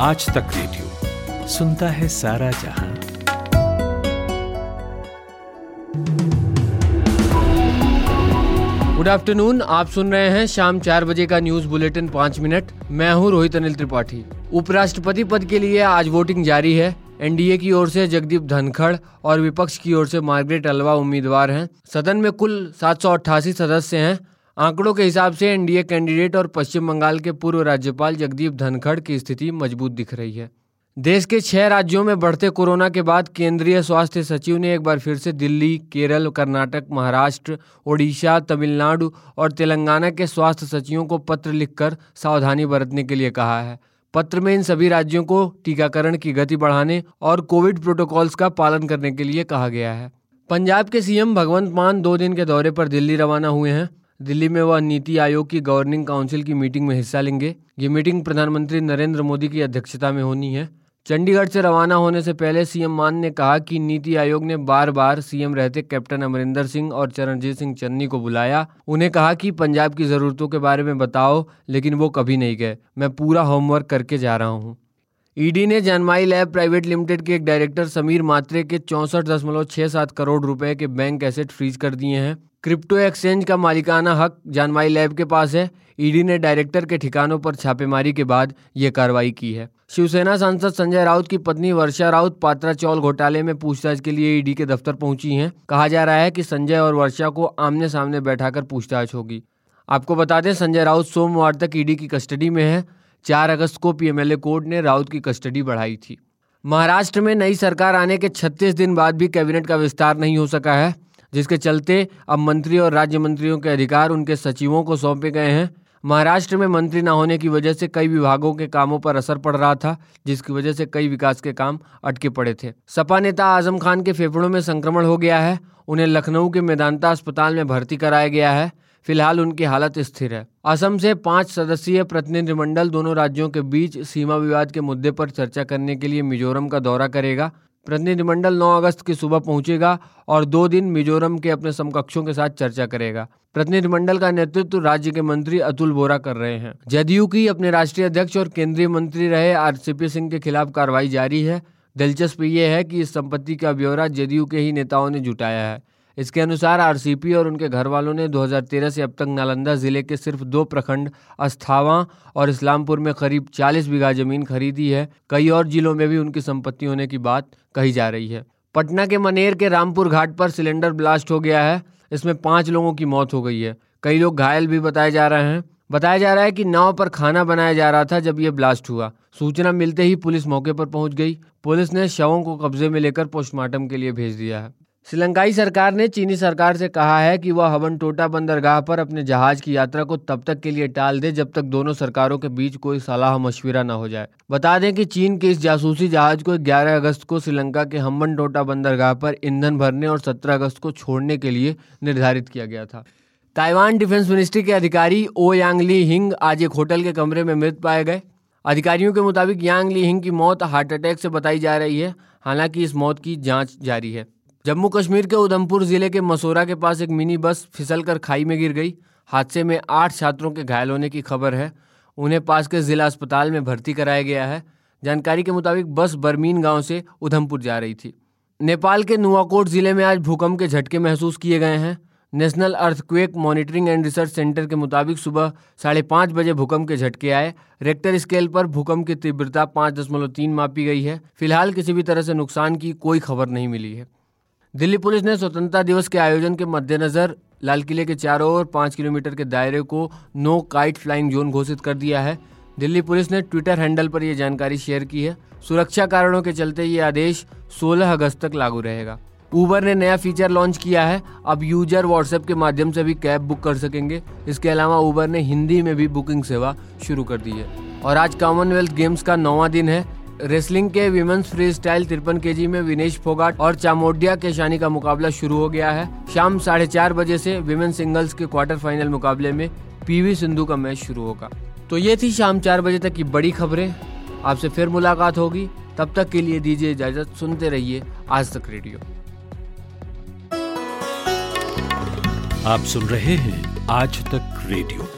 आज तक रेडियो सुनता है सारा जहाँ। गुड आफ्टरनून आप सुन रहे हैं शाम चार बजे का न्यूज़ बुलेटिन पाँच मिनट। मैं हूँ रोहित अनिल त्रिपाठी। उपराष्ट्रपति पद के लिए आज वोटिंग जारी है। एनडीए की ओर से जगदीप धनखड़ और विपक्ष की ओर से मार्गरेट अलवा उम्मीदवार हैं। सदन में कुल सात सौ अट्ठासी सदस्य हैं। आंकड़ों के हिसाब से एनडीए कैंडिडेट और पश्चिम बंगाल के पूर्व राज्यपाल जगदीप धनखड़ की स्थिति मज़बूत दिख रही है। देश के छह राज्यों में बढ़ते कोरोना के बाद केंद्रीय स्वास्थ्य सचिव ने एक बार फिर से दिल्ली, केरल, कर्नाटक, महाराष्ट्र, ओडिशा, तमिलनाडु और तेलंगाना के स्वास्थ्य सचिवों को पत्र लिखकर सावधानी बरतने के लिए कहा है। पत्र में इन सभी राज्यों को टीकाकरण की गति बढ़ाने और कोविड प्रोटोकॉल्स का पालन करने के लिए कहा गया है। पंजाब के सीएम भगवंत मान दो दिन के दौरे पर दिल्ली रवाना हुए हैं। दिल्ली में वह नीति आयोग की गवर्निंग काउंसिल की मीटिंग में हिस्सा लेंगे। ये मीटिंग प्रधानमंत्री नरेंद्र मोदी की अध्यक्षता में होनी है। चंडीगढ़ से रवाना होने से पहले सीएम मान ने कहा कि नीति आयोग ने बार बार सीएम रहते कैप्टन अमरिंदर सिंह और चरणजीत सिंह चन्नी को बुलाया। उन्हें कहा कि पंजाब की ज़रूरतों के बारे में बताओ, लेकिन वो कभी नहीं गए। मैं पूरा होमवर्क करके जा रहा हूँ। ईडी ने जानमाई लैब प्राइवेट लिमिटेड के एक डायरेक्टर समीर मात्रे के चौंसठ दशमलव सात करोड़ रुपए के बैंक एसेट फ्रीज कर दिए हैं। क्रिप्टो एक्सचेंज का मालिकाना हक जानमाई लैब के पास है। ईडी ने डायरेक्टर के ठिकानों पर छापेमारी के बाद ये कार्रवाई की है। शिवसेना सांसद संजय राउत की पत्नी वर्षा राउत पात्रा चौल घोटाले में पूछताछ के लिए ईडी के दफ्तर पहुँची हैं। कहा जा रहा है कि संजय और वर्षा को आमने सामने बैठाकर पूछताछ होगी। आपको बता दें, संजय राउत सोमवार तक ईडी की कस्टडी में है। चार अगस्त को पीएमएलए कोर्ट ने राउत की कस्टडी बढ़ाई थी। महाराष्ट्र में नई सरकार आने के 36 दिन बाद भी कैबिनेट का विस्तार नहीं हो सका है। जिसके चलते अब मंत्री और राज्य मंत्रियों के अधिकार उनके सचिवों को सौंपे गए हैं। महाराष्ट्र में मंत्री न होने की वजह से कई विभागों के कामों पर असर पड़ रहा था, जिसकी वजह से कई विकास के काम अटके पड़े थे। सपा नेता आज़म खान के फेफड़ों में संक्रमण हो गया है। उन्हें लखनऊ के मेदांता अस्पताल में भर्ती कराया गया है। फ़िलहाल उनकी हालत स्थिर है। असम से पाँच सदस्यीय प्रतिनिधिमंडल दोनों राज्यों के बीच सीमा विवाद के मुद्दे पर चर्चा करने के लिए मिजोरम का दौरा करेगा। प्रतिनिधिमंडल 9 अगस्त की सुबह पहुंचेगा और दो दिन मिजोरम के अपने समकक्षों के साथ चर्चा करेगा। प्रतिनिधिमंडल का नेतृत्व राज्य के मंत्री अतुल बोरा कर रहे हैं। जदयू की अपने राष्ट्रीय अध्यक्ष और केंद्रीय मंत्री रहे आरसीपी सिंह के खिलाफ कार्रवाई जारी है। दिलचस्प ये है कि इस संपत्ति का ब्यौरा जदयू के ही नेताओं ने जुटाया है। इसके अनुसार आरसीपी और उनके घर वालों ने 2013 से अब तक नालंदा ज़िले के सिर्फ़ दो प्रखंड, अस्थावा और इस्लामपुर में करीब 40 बीघा ज़मीन खरीदी है। कई और जिलों में भी उनकी संपत्ति होने की बात कही जा रही है। पटना के मनेर के रामपुर घाट पर सिलेंडर ब्लास्ट हो गया है। इसमें पाँच लोगों की मौत हो गई है। कई लोग घायल भी बताए जा रहे हैं। बताया जा रहा है कि नाव पर खाना बनाया जा रहा था जब यह ब्लास्ट हुआ। सूचना मिलते ही पुलिस मौके पर पहुँच गई। पुलिस ने शवों को कब्जे में लेकर पोस्टमार्टम के लिए भेज दिया है। श्रीलंकाई सरकार ने चीनी सरकार से कहा है कि वह हवन टोटा बंदरगाह पर अपने जहाज़ की यात्रा को तब तक के लिए टाल दे जब तक दोनों सरकारों के बीच कोई सलाह मशविरा न हो जाए। बता दें कि चीन के इस जासूसी जहाज़ को 11 अगस्त को श्रीलंका के हम्बन टोटा बंदरगाह पर ईंधन भरने और 17 अगस्त को छोड़ने के लिए निर्धारित किया गया था। ताइवान डिफेंस मिनिस्ट्री के अधिकारी ओ यांग ली हिंग आज एक होटल के कमरे में मृत पाए गए। अधिकारियों के मुताबिक यांग ली हिंग की मौत हार्ट अटैक से बताई जा रही है। हालाँकि इस मौत की जाँच जारी है। जम्मू कश्मीर के उधमपुर ज़िले के मसोरा के पास एक मिनी बस फिसलकर खाई में गिर गई। हादसे में आठ छात्रों के घायल होने की खबर है। उन्हें पास के जिला अस्पताल में भर्ती कराया गया है। जानकारी के मुताबिक बस बरमीन गाँव से उधमपुर जा रही थी। नेपाल के नुआकोट ज़िले में आज भूकंप के झटके महसूस किए गए हैं। National earthquake monitoring and research centre के मुताबिक सुबह साढ़े पाँच बजे भूकंप के झटके आए। रेक्टर स्केल पर भूकंप की तीव्रता पाँच दशमलव तीन मापी गई है। फ़िलहाल किसी भी तरह से नुकसान की कोई खबर नहीं मिली है। दिल्ली पुलिस ने स्वतंत्रता दिवस के आयोजन के मद्देनजर लाल किले के चारों ओर पाँच किलोमीटर के दायरे को नो काइट फ्लाइंग जोन घोषित कर दिया है। दिल्ली पुलिस ने ट्विटर हैंडल पर यह जानकारी शेयर की है। सुरक्षा कारणों के चलते ये आदेश 16 अगस्त तक लागू रहेगा। ऊबर ने नया फीचर लॉन्च किया है। अब यूज़र व्हाट्सएप के माध्यम से भी कैब बुक कर सकेंगे। इसके अलावा ऊबर ने हिंदी में भी बुकिंग सेवा शुरू कर दी है। और आज कॉमनवेल्थ गेम्स का नौवा दिन है। रेसलिंग के विमेंस फ्री स्टाइल तिरपन के में विनेश फोगाट और चामोडिया के शानी का मुकाबला शुरू हो गया है। शाम साढ़े चार बजे से विमेन सिंगल्स के क्वार्टर फाइनल मुकाबले में पीवी सिंधु का मैच शुरू होगा। तो ये थी शाम चार बजे तक की बड़ी खबरें। आपसे फिर मुलाकात होगी। तब तक के लिए दीजिए इजाज़त। सुनते रहिए आज तक रेडियो। आप सुन रहे हैं आज तक रेडियो।